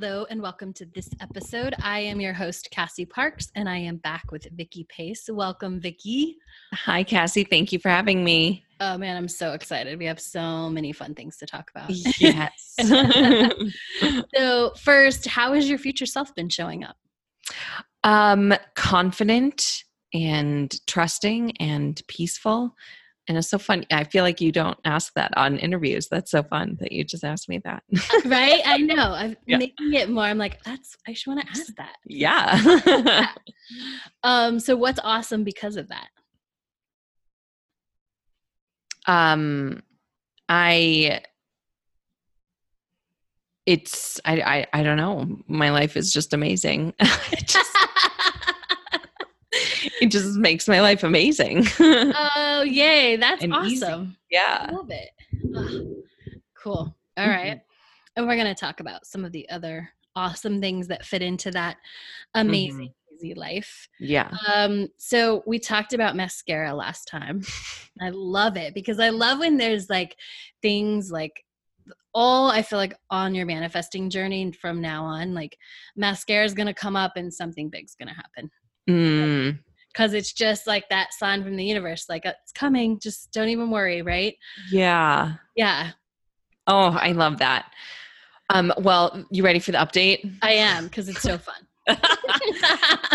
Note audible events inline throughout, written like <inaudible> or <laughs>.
Hello and welcome to this episode. I am your host Cassie Parks and I am back with Vicki Pace. Welcome Vicki. Hi Cassie, thank you for having me. Oh man, I'm so excited. We have so many fun things to talk about. Yes. <laughs> <laughs> so, first, how has your future self been showing up? um confident and trusting and peaceful and it's so fun. I feel like you don't ask that on interviews. That's so fun that you just asked me that. <laughs> right? I know. I'm <laughs> yeah. making it more. I'm like, that's I should want to ask that. <laughs> Yeah. yeah. Um, so what's awesome because of that? Um I it's I, I I don't know. My life is just amazing. just, it just makes my life amazing. <laughs> oh, yay. That's and awesome. Easy. Yeah. I love it. Oh, cool. All right. mm-hmm. And we're going to talk about some of the other awesome things that fit into that amazing mm-hmm. easy life. Yeah. Um so we talked about mascara last time. <laughs> I love it because I love when there's like things like all I feel like on your manifesting journey from now on like mascara is going to come up and something big's going to happen. Mm because it's just like that sign from the universe like uh, it's coming just don't even worry right? Yeah. Yeah. Oh i love that. Um well you ready for the update? I am because it's so fun. <laughs>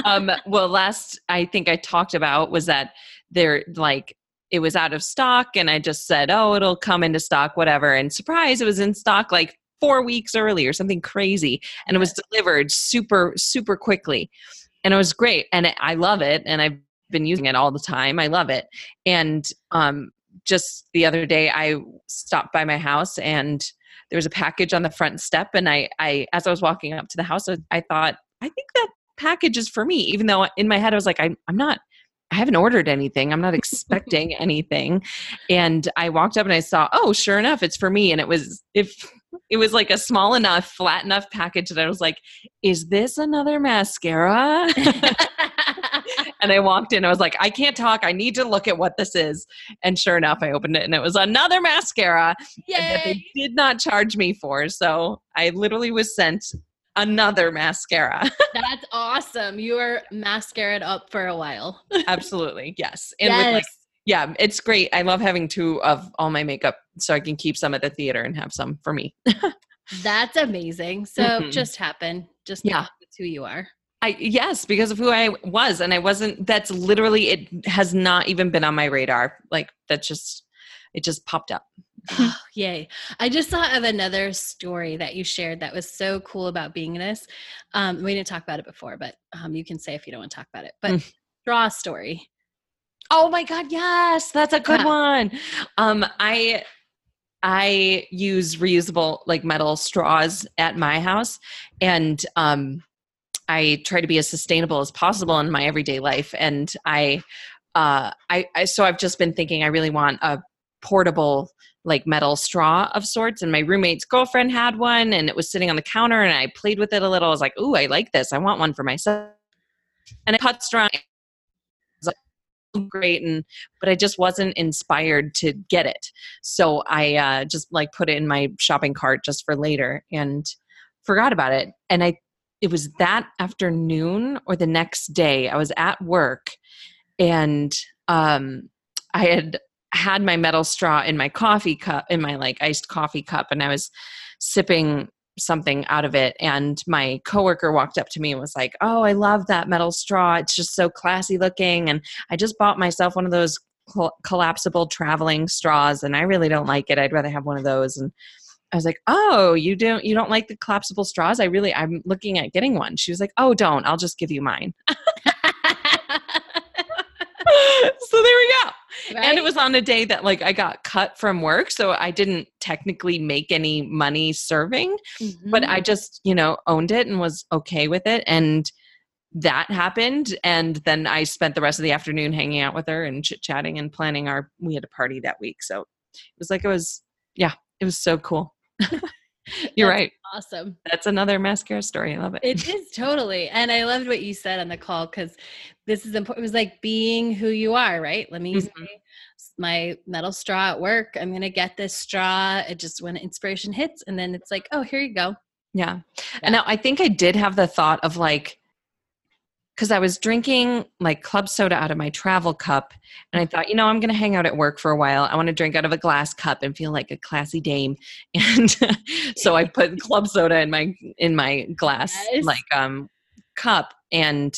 Um well last i think i talked about was that they're like it was out of stock and i just said oh it'll come into stock whatever and surprise it was in stock like four weeks early or something crazy and it was delivered super super quickly and it was great and i love it and i've been using it all the time i love it and um, just the other day i stopped by my house and there was a package on the front step and i i as i was walking up to the house i thought i think that package is for me even though in my head i was like i'm, I'm not I haven't ordered anything. I'm not expecting <laughs> anything. And I walked up and I saw, oh, sure enough, it's for me. And it was if it was like a small enough, flat enough package that I was like, is this another mascara? and I walked in, I was like, I can't talk. I need to look at what this is. And sure enough, I opened it and it was another mascara that they did not charge me for. So I literally was sent another mascara. That's awesome. You were mascaraed up for a while. Absolutely. Yes. And yes. with like yeah, it's great. I love having two of all my makeup so I can keep some at the theater and have some for me. <laughs> That's amazing. So mm-hmm. just happen. Just yeah, it's who you are. I yes, because of who I was, and I wasn't. That's literally it. Has not even been on my radar. Like that just it just popped up. oh, yay. I just thought of another story that you shared that was so cool about beingness. Um, we didn't talk about it before, but um, you can say if you don't want to talk about it. But mm. draw a story. Oh my God, yes, that's a good yeah. one. Um, I I use reusable like metal straws at my house, and um, I try to be as sustainable as possible in my everyday life. And I, uh, I, I so I've just been thinking I really want a portable like metal straw of sorts and my roommate's girlfriend had one and it was sitting on the counter and I played with it a little. I was like, "Ooh, I like this. I want one for myself." And I putzed around great and but i just wasn't inspired to get it. So i uh, just like put it in my shopping cart just for later and forgot about it. And i it was that afternoon or the next day i was at work and um i had had my metal straw in my coffee cup in my like iced coffee cup and i was sipping something out of it and my coworker walked up to me and was like oh i love that metal straw it's just so classy looking and i just bought myself one of those collapsible traveling straws and i really don't like it i'd rather have one of those and i was like oh you don't you don't like the collapsible straws? I really i'm looking at getting one. She was like oh don't i'll just give you mine. <laughs> <laughs> So there we go. Right? And it was on a day that like I got cut from work, so I didn't technically make any money serving, mm-hmm. but I mm-hmm. just, you know, owned it and was okay with it and that happened and then i spent the rest of the afternoon hanging out with her and chit chatting and planning our we had a party that week so it was like it was yeah it was so cool <laughs> you're That's right Awesome. that's another mascara story i love it It is totally. And I loved what you said on the call because this is important. It was like being who you are, right? Let me use Mhm. My, metal straw at work. I'm going to get this straw. It just when inspiration hits, and then it's like, oh, here you go. Yeah. Yeah. And now I think I did have the thought of like, because I was drinking like club soda out of my travel cup, and I thought, you know, I'm going to hang out at work for a while. I want to drink out of a glass cup and feel like a classy dame, <laughs> and so I <laughs> put club soda in my in my glass Yes. like um cup, and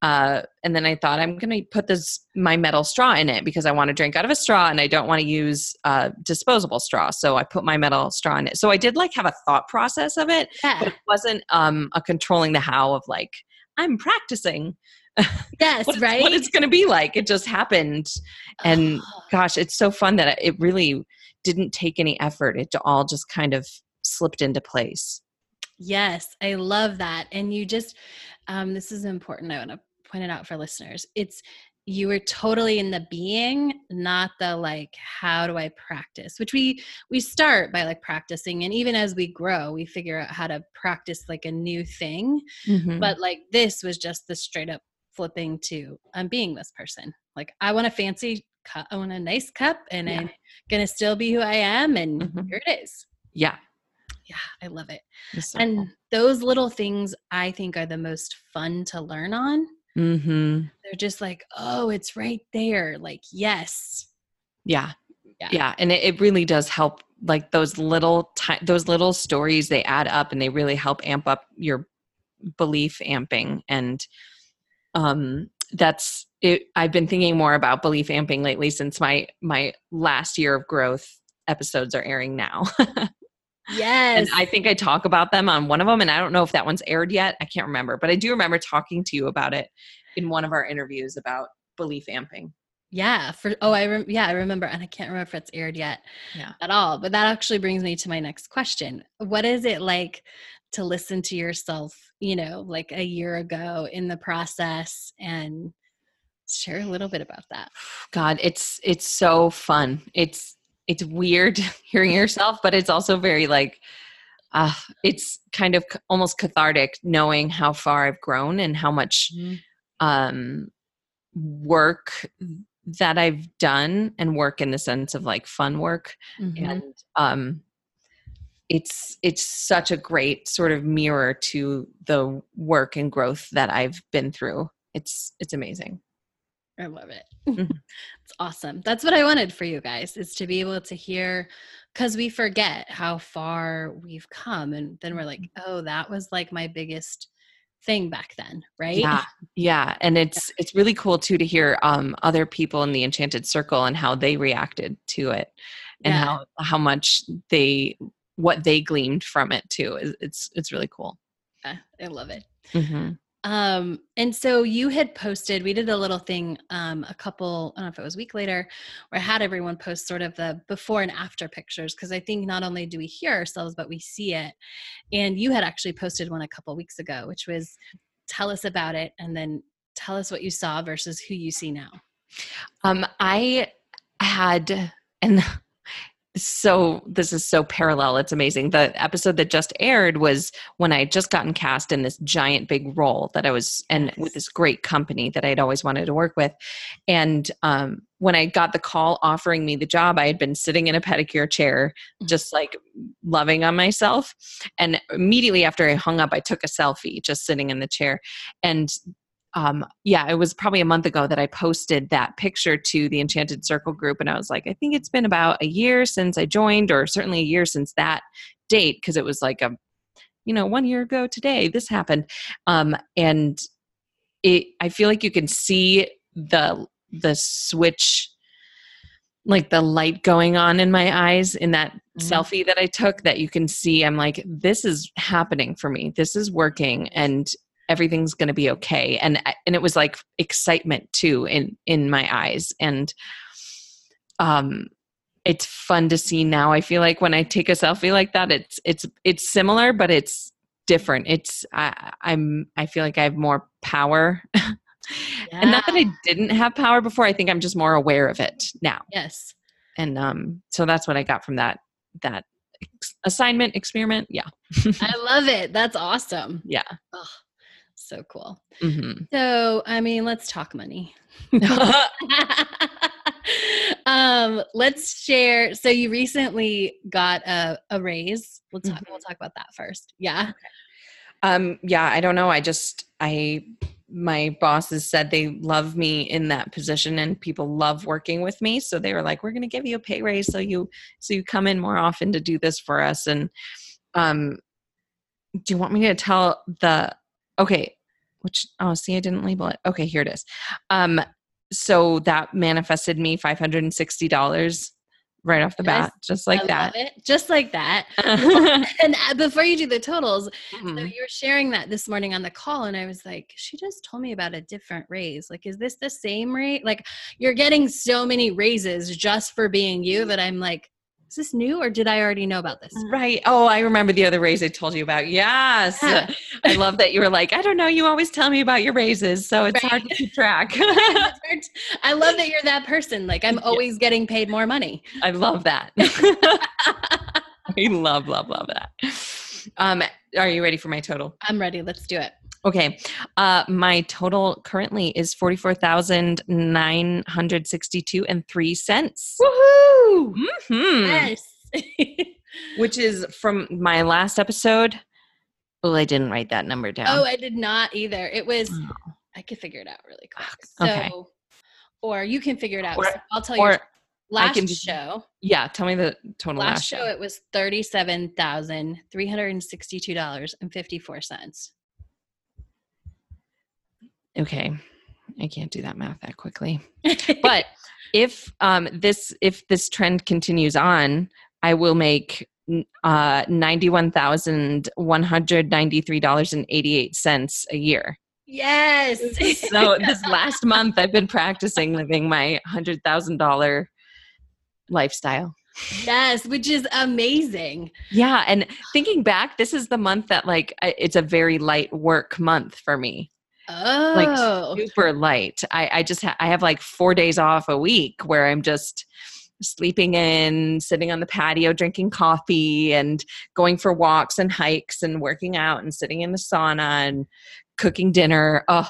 uh, and then I thought I'm going to put this my metal straw in it because I want to drink out of a straw and I don't want to use uh, disposable straw. So I put my metal straw in it. So I did like have a thought process of it, Yeah. but it wasn't um, a controlling the how of like I'm practicing <laughs> Yes, what right? what it's going to be like. It just happened, and gosh, it's so fun that it really didn't take any effort. It all just kind of slipped into place. Yes, I love that. And you just, um, this is important. I want to point it out for listeners. It's you were totally in the being, not the like, how do I practice? Which we we start by like practicing, and even as we grow, we figure out how to practice like a new thing. Mhm. But like this was just the straight up flipping to I'm being this person. Like I want a fancy cup, I want a nice cup, and Yeah. I'm gonna still be who I am, and Mhm. here it is. yeah, Yeah, I love it so and cool. those little things i think are the most fun to learn on Mhm. they're just like oh it's right there like yes Yeah. Yeah. Yeah. And it, it really does help like those little ti- those little stories they add up and they really help amp up your belief amping and um that's it I've been thinking more about belief amping lately since my my last year of growth episodes are airing now. <laughs> yes and I think I talk about them on one of them and I don't know if that one's aired yet. I can't remember, but I do remember talking to you about it in one of our interviews about belief amping. yeah for oh i rem- yeah i remember and i can't remember if it's aired yet Yeah. at all but that actually brings me to my next question what is it like to listen to yourself you know like a year ago in the process and share a little bit about that God, it's it's so fun. It's it's weird <laughs> hearing yourself, but it's also very like uh it's kind of almost cathartic knowing how far I've grown and how much um work that I've done and work in the sense of like fun work Mhm. and um it's it's such a great sort of mirror to the work and growth that I've been through. It's it's amazing. I love it. Mhm. it's awesome. That's what I wanted for you guys is to be able to hear because we forget how far we've come. And then we're like, oh, that was like my biggest thing back then, right? Yeah, yeah, and <laughs> it's it's really cool too to hear um, other people in the Enchanted Circle and how they reacted to it, and Yeah. how how much they what they gleaned from it too. It's it's, really cool. Yeah, I love it. hmm Um, and so you had posted, we did a little thing um a couple, I don't know if it was a week later, where I had everyone post sort of the before and after pictures because I think not only do we hear ourselves, but we see it. And you had actually posted one a couple weeks ago, which was tell us about it and then tell us what you saw versus who you see now. Um, I had and so this is so parallel. It's amazing. The episode that just aired was when I had just gotten cast in this giant big role that I was and with this great company that I'd always wanted to work with. And um, when I got the call offering me the job, I had been sitting in a pedicure chair, Mhm. just like loving on myself. And immediately after I hung up, I took a selfie just sitting in the chair. And um, yeah, it was probably a month ago that I posted that picture to the Enchanted Circle group. And I was like, I think it's been about a year since I joined, or certainly a year since that date, because it was like a, you know, one year ago today, this happened. Um, and it, I feel like you can see the, the switch, like the light going on in my eyes in that Mhm. selfie that I took that you can see. I'm like, this is happening for me. This is working. And everything's going to be okay and and it was like excitement too in in my eyes and um it's fun to see now i feel like when i take a selfie like that it's it's it's similar but it's different. It's I, I'm I feel like I have more power. <laughs> And not that I didn't have power before. I think I'm just more aware of it now. Yes. And um so that's what I got from that that assignment experiment. Yeah. <laughs> I love it. That's awesome. Yeah. Oh, so cool. hmm So, I mean, let's talk money. <laughs> <laughs> um, let's share. So, you recently got a, a raise. We'll talk, we'll talk about that first. Yeah. Um, yeah, I don't know. I just I my bosses said they love me in that position and people love working with me. So they were like, We're gonna give you a pay raise so you so you come in more often to do this for us. And um do you want me to tell the okay, which oh see I didn't label it. Okay, here it is. Um so that manifested me five hundred and sixty dollars right off the bat, just like I that. Just like that. <laughs> <laughs> and uh, before you do the totals, So Mhm. you were sharing that this morning on the call, and I was like, she just told me about a different raise. Like, is this the same rate? Like, you're getting so many raises just for being you that I'm like, is this new or did I already know about this? Right. Oh, I remember the other raise I told you about. Yes. Yeah. <laughs> I love that you were like, I don't know, you always tell me about your raises, so it's hard to keep track. <laughs> I love that you're that person. Like, I'm always getting paid more money. I love that. <laughs> I love, love, love that. Um, are you ready for my total? I'm ready. Let's do it. Okay. Uh, my total currently is forty-four thousand nine hundred sixty-two and three cents. Woohoo! Hmm. Yes. <laughs> Which is from my last episode. Well, I didn't write that number down. oh, I did not either. It was, Oh. I could figure it out really quick. So, Okay. or you can figure it out. Or- So I'll tell you. last can- show. yeah, tell me the total last last, show it was thirty-seven thousand three hundred and sixty-two dollars and fifty-four cents. Okay i can't do that math that quickly <laughs> but if um this if this trend continues on i will make uh $91,193.88 a year. yes, So <laughs> this last month I've been practicing living my $100,000 lifestyle. yes, which is amazing. Yeah, and thinking back, this is the month that like it's a very light work month for me. Oh, super light. I, I just ha- I have like four days off a week where I'm just sleeping in, sitting on the patio, drinking coffee, and going for walks and hikes, and working out, and sitting in the sauna and cooking dinner. Oh,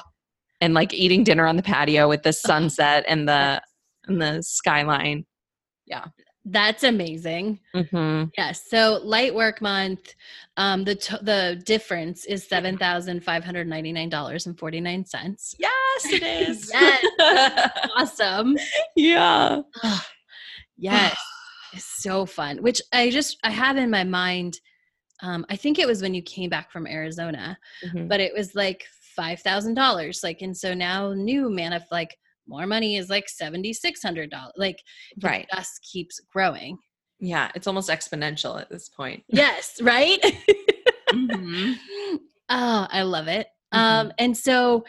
and like eating dinner on the patio with the <laughs> sunset and the and the skyline. That's amazing. hmm Yes. So light work month, um, the to- the difference is seven thousand five hundred ninety nine dollars and forty nine cents. Yes, it is. <laughs> Yes. <laughs> Awesome. yeah. Ah, yes. <sighs> It's so fun. Which I just I have in my mind. Um, I think it was when you came back from Arizona, Mhm. but it was like five thousand dollars. Like, and so now new man of like more money is like seventy six hundred dollars. Like, it Right. just keeps growing. Yeah, it's almost exponential at this point. <laughs> Yes, right. Mhm. Oh, I love it. Um, and so,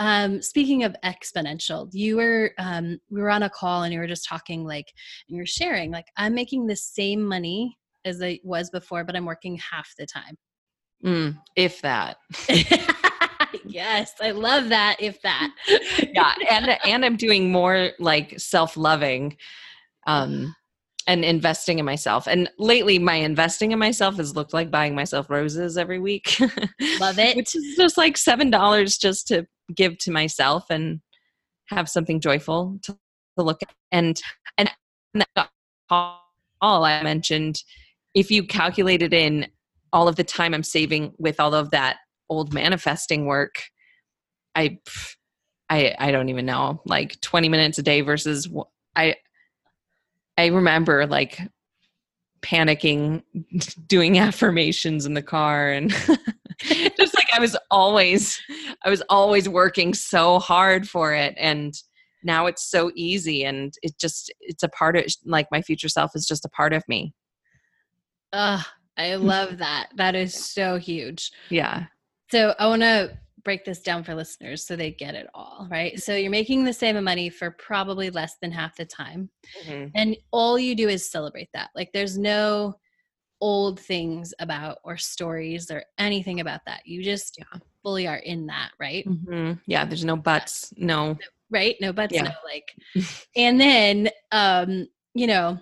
um, speaking of exponential, you were um, we were on a call and you were just talking like, and you're sharing like, I'm making the same money as I was before, but I'm working half the time. Mm, if that. <laughs> <laughs> yes, I love that. If that, <laughs> yeah and and i'm doing more like self-loving um and investing in myself and lately my investing in myself has looked like buying myself roses every week Love <laughs> it. which is just like seven dollars just to give to myself and have something joyful to, to look at and and that all i mentioned if you calculated in all of the time i'm saving with all of that old manifesting work i I I don't even know, like 20 minutes a day versus I I remember like panicking <laughs> doing affirmations in the car and <laughs> just like I was always I was always working so hard for it and now it's so easy and it just it's a part of like my future self is just a part of me. Ugh, I love that. That is so huge. Yeah. So I want to break this down for listeners so they get it all, right? So you're making the same money for probably less than half the time. And all you do is celebrate that. Like there's no old things about or stories or anything about that. You just Yeah. fully are in that, right? Mhm. Yeah, there's no buts. No. Right? No buts, Yeah. no like. <laughs> and then um, you know,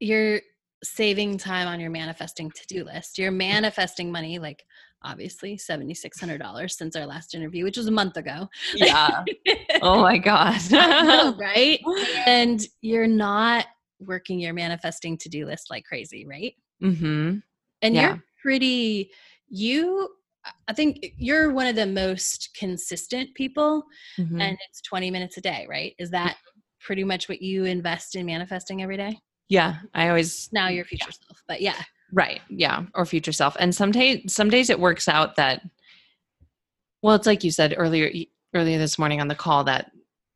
you're saving time on your manifesting to-do list. You're manifesting money like obviously $7600 since our last interview, which was a month ago. Yeah. <laughs> oh my god. Know, <laughs> right? And you're not working your manifesting to do list like crazy, right? mm-hmm And Yeah. you're pretty, you, I think you're one of the most consistent people, Mhm. and it's 20 minutes a day, right? Is that pretty much what you invest in manifesting every day? yeah, I always Now your future self, but yeah. Right. Yeah. Or future self. And some days, some days it works out that, well, it's like you said earlier, earlier this morning on the call that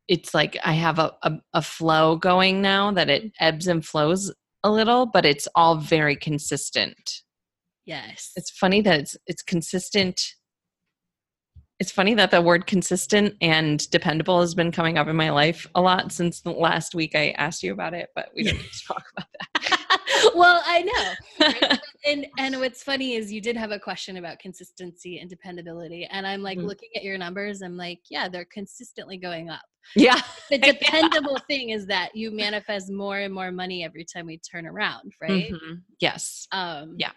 it's like I have a, a, a flow going now that it mm-hmm. ebbs and flows a little, but it's all very consistent. Yes. It's funny that it's, it's consistent. It's funny that the word consistent and dependable has been coming up in my life a lot since the last week I asked you about it, but we don't <laughs> talk about <laughs> well, I know. that. <laughs> and and what's funny is you did have a question about consistency and dependability and i'm like Mhm. looking at your numbers i'm like yeah they're consistently going up yeah. the <laughs> dependable thing is that you manifest more and more money every time we turn around right Mhm. Yes. um Yeah.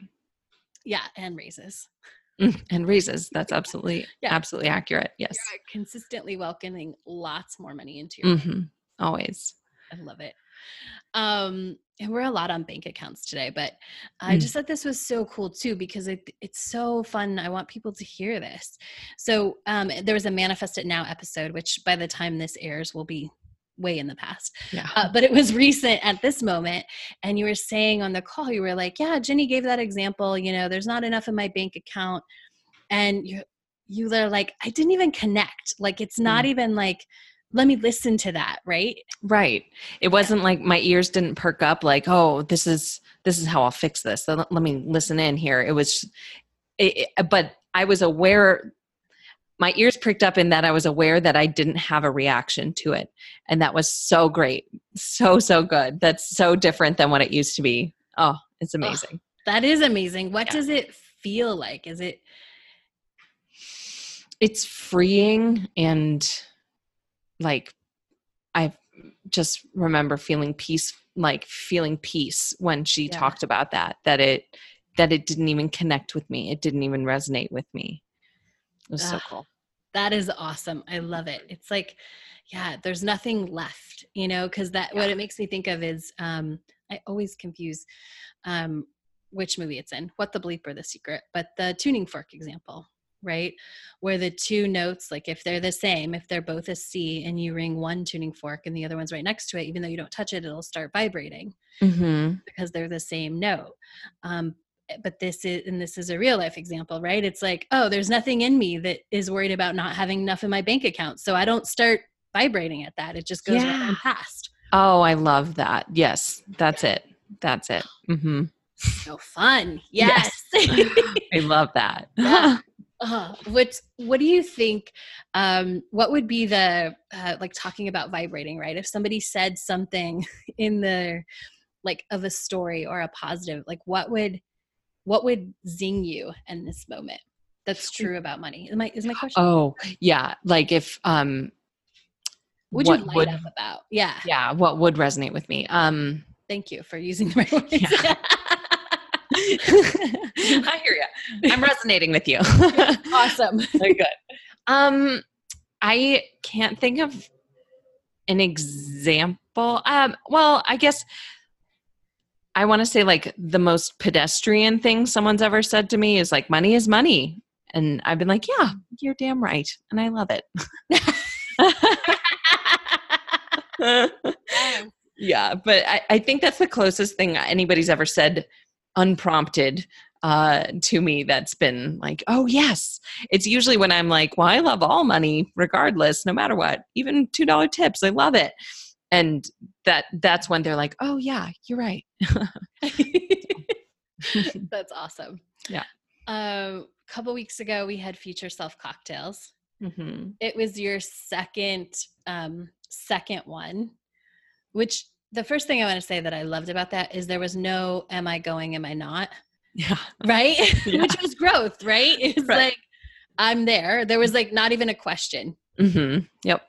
yeah and raises Mm, and raises. That's absolutely Yeah. absolutely accurate. Yes. you're consistently welcoming lots more money into your life. hmm Always. I love it. Um, and we're a lot on bank accounts today, but I Mm. just thought this was so cool too because it, it's so fun. I want people to hear this. So um, there was a Manifest It Now episode, which by the time this airs will be way in the past. Yeah. Uh, but it was <laughs> recent at this moment. And you were saying on the call, you were like, yeah, Jenny gave that example. You know, there's not enough in my bank account. And you, you were like, I didn't even connect. Like, it's not even like, let me listen to that. Right. Right. It wasn't like my ears didn't perk up like, oh, this is this is how I'll fix this. So let me listen in here. It was it, it- uh, but I was aware my ears pricked up in that I was aware that I didn't have a reaction to it. And that was so great. So so good. That's so different than what it used to be. Oh, it's amazing. That is amazing. What Yeah. does it feel like? Is it it's freeing and like i just remember feeling peace like feeling peace when she Yeah. talked about that that it that it didn't even connect with me it didn't even resonate with me it was so Ah. cool that is awesome. I love it. It's like, yeah, there's nothing left, you know, because that what it makes me think of is um I always confuse um which movie it's in, what the bleep or the secret, but the tuning fork example, right? Where the two notes, like if they're the same, if they're both a C and you ring one tuning fork and the other one's right next to it, even though you don't touch it, it'll start vibrating. mm-hmm. because they're the same note. Um, but this is, and this is a real life example, right? It's like, oh, there's nothing in me that is worried about not having enough in my bank account. So I don't start vibrating at that. It just goes Yeah. on past. oh i love that yes that's it that's it mm-hmm. So fun. Yes. <laughs> <laughs> i love that Yeah. <laughs> Uh, what what do you think um what would be the uh, like talking about vibrating right? If somebody said something <laughs> in the like of a story or a positive like what would what would zing you in this moment that's true about money? Is my is my question oh yeah. Like if um would you what light would- up about? Yeah. Yeah what would resonate with me? Um thank you for using the right <laughs> words <laughs> <laughs> I hear you. I'm <laughs> resonating with you. <laughs> awesome Very good. Um, I can't think of an example. Um, well, I guess I want to say like the most pedestrian thing someone's ever said to me is like, "Money is money," and I've been like, "Yeah, you're damn right," and I love it. yeah, but I, I think that's the closest thing anybody's ever said unprompted uh, to me that's been like, oh, yes. It's usually when I'm like, well, I love all money regardless, no matter what, even $2 tips. I love it. And that that's when they're like, oh, yeah, you're right. <laughs> That's awesome. Yeah. Um, a couple weeks ago, we had future self cocktails. hmm It was your second, um, second one, which the first thing I want to say that I loved about that is there was no am I going, am I not? Yeah. Right? <laughs> <laughs> Yeah. Which was growth, right? It's Right. like I'm there. There was like not even a question. hmm Yep.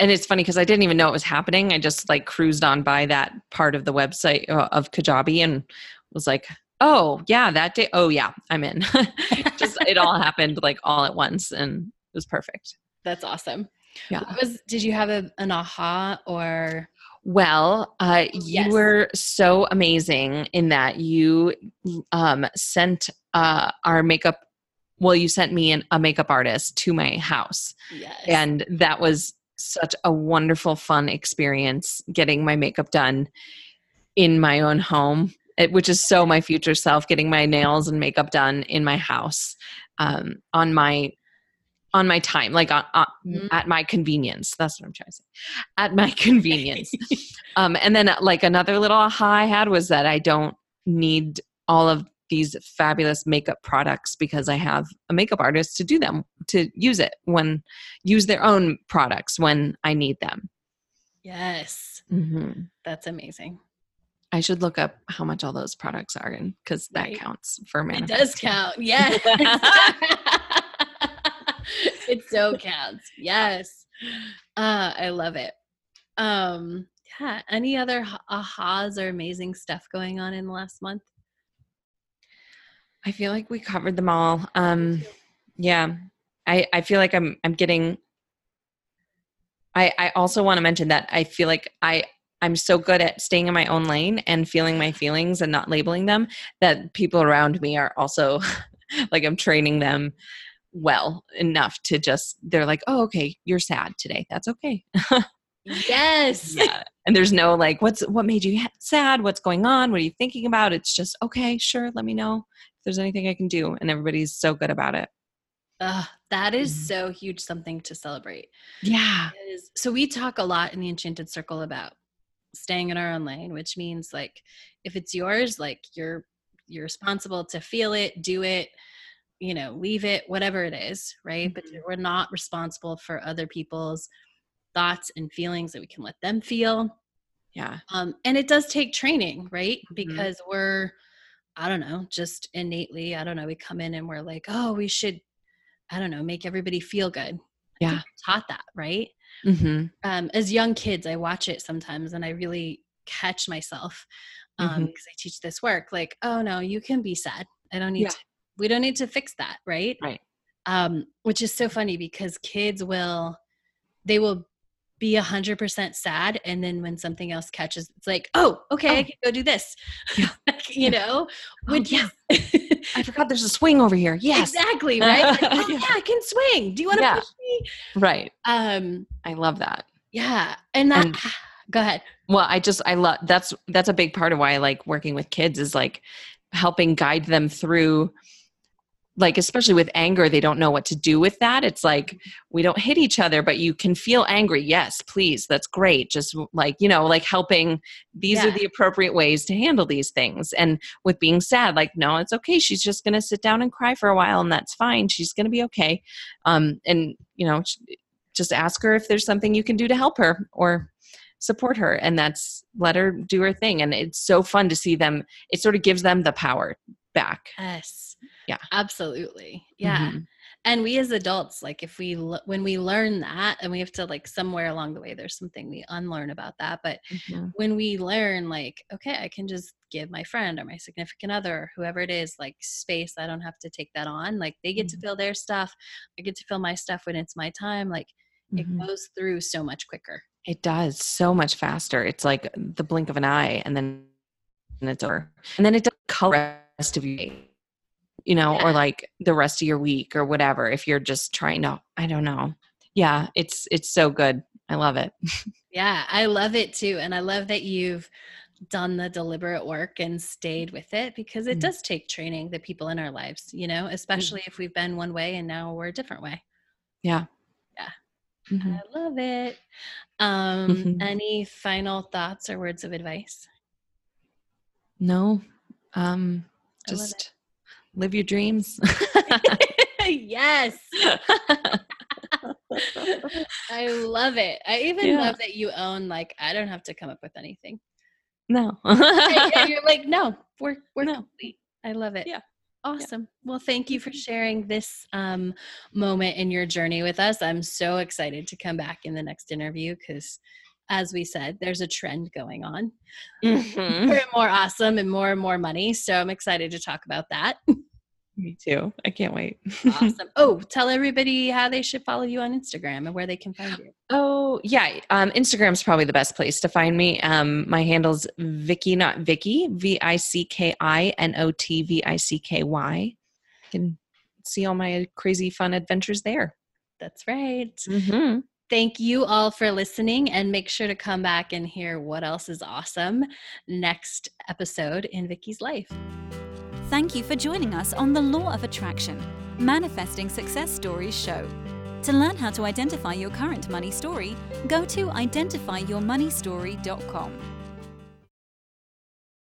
And it's funny because I didn't even know it was happening. I just like cruised on by that part of the website uh, of Kajabi and was like, oh, yeah, that day. Oh, yeah, I'm in. <laughs> just it all happened like all at once and it was perfect. That's awesome. Yeah. What was did you have a, an aha or Well, uh, you Yes. were so amazing in that you um, sent uh, our makeup. Well, you sent me an, a makeup artist to my house, yes. and that was such a wonderful, fun experience getting my makeup done in my own home, it, which is so my future self. Getting my nails and makeup done in my house um, on my on my time, like on, on Mhm. at my convenience. That's what I'm trying to say. At my <laughs> convenience. <laughs> um, and then, uh, like another little aha I had was that I don't need all of these fabulous makeup products because I have a makeup artist to do them to use it when use their own products when I need them. yes. Mm-hmm. That's amazing. I should look up how much all those products are in because that Right. counts for me. It does count. Yes. <laughs> it so counts. Yes. Uh, I love it. Um, yeah. Any other ahas or amazing stuff going on in the last month? I feel like we covered them all. Um, yeah, I I feel like I'm I'm getting. I I also want to mention that I feel like I I'm so good at staying in my own lane and feeling my feelings and not labeling them that people around me are also <laughs> like I'm training them well enough to just they're like oh okay you're sad today that's okay <laughs> Yes. yeah and there's no like what's what made you sad what's going on what are you thinking about it's just okay sure let me know if there's anything i can do and everybody's so good about it Ugh, that is Mhm. so huge something to celebrate. yeah is so we talk a lot in the enchanted circle about staying in our own lane which means like if it's yours like you're you're responsible to feel it do it you know leave it whatever it is right but Mhm. we're not responsible for other people's thoughts and feelings that we can let them feel yeah um, and it does take training right Mhm. because we're i don't know just innately i don't know we come in and we're like oh we should i don't know make everybody feel good Yeah. taught that right mm-hmm. um, as young kids, I watch it sometimes and I really catch myself um, Mhm. because I teach this work. Like, oh no, you can be sad. I don't need Yeah. to. We don't need to fix that, right? Right. Um, which is so funny because kids will, they will be a hundred percent sad, and then when something else catches, it's like, oh, okay, I Oh. can go do this. Yeah. <laughs> Like, you know, Oh, yeah. i forgot there's a swing over here yes exactly <laughs> right. Like, oh Yeah. yeah, I can swing. Do you want to Yeah. push me? right Um, i love that yeah, and that. And- <sighs> go ahead. well i just i love that's that's a big part of why i like working with kids is like helping guide them through like especially with anger they don't know what to do with that. It's like we don't hit each other but you can feel angry. Yes please that's great. Just like you know like helping these are the appropriate ways to handle these things. And with being sad like no it's okay. She's just going to sit down and cry for a while and that's fine. She's going to be okay. Um and you know just ask her if there's something you can do to help her or support her and that's let her do her thing. And it's so fun to see them it sort of gives them the power back. Yes. Yeah. Absolutely. Yeah. Mhm. And we as adults, like if we, when we learn that, and we have to like somewhere along the way, there's something we unlearn about that. But Mhm. when we learn, like, okay, I can just give my friend or my significant other or whoever it is, like space. I don't have to take that on. Like they get to Mhm. feel their stuff. I get to feel my stuff when it's my time. Like it goes through so much quicker. It does so much faster. It's like the blink of an eye, and then and it's over. And then it does color the rest of your day, you know, Yeah. or like the rest of your week or whatever. If you're just trying to, I don't know. Yeah, it's it's so good. I love it. <laughs> Yeah, I love it too. And I love that you've done the deliberate work and stayed with it because it Mm. does take training the people in our lives, you know, especially if we've been one way and now we're a different way. Yeah. Yeah. Mhm. I love it. Um, Mhm. any final thoughts or words of advice? No, um, I love it. just live your dreams. yes. I love it. I even Yeah. love that you own like I don't have to come up with anything. no. <laughs> And- you're like, no, we're we're No. complete. I love it. Yeah. Awesome. Well, thank you for sharing this um, moment in your journey with us. I'm so excited to come back in the next interview because, as we said, there's a trend going on. <laughs> Mhm. More awesome and more and more money. So I'm excited to talk about that. Me too. I can't wait. Awesome. <laughs> oh, tell everybody how they should follow you on Instagram and where they can find you. Oh yeah, um, Instagram's probably the best place to find me. Um, my handle's Vicki, not Vicky, V I C K I N O T V I C K Y. You can see all my crazy fun adventures there. That's right. Mm-hmm. Thank you all for listening and make sure to come back and hear what else is awesome next episode in Vicki's life. Thank you for joining us on the Law of Attraction Manifesting Success Stories show. To learn how to identify your current money story, go to identifyyourmoneystory.com.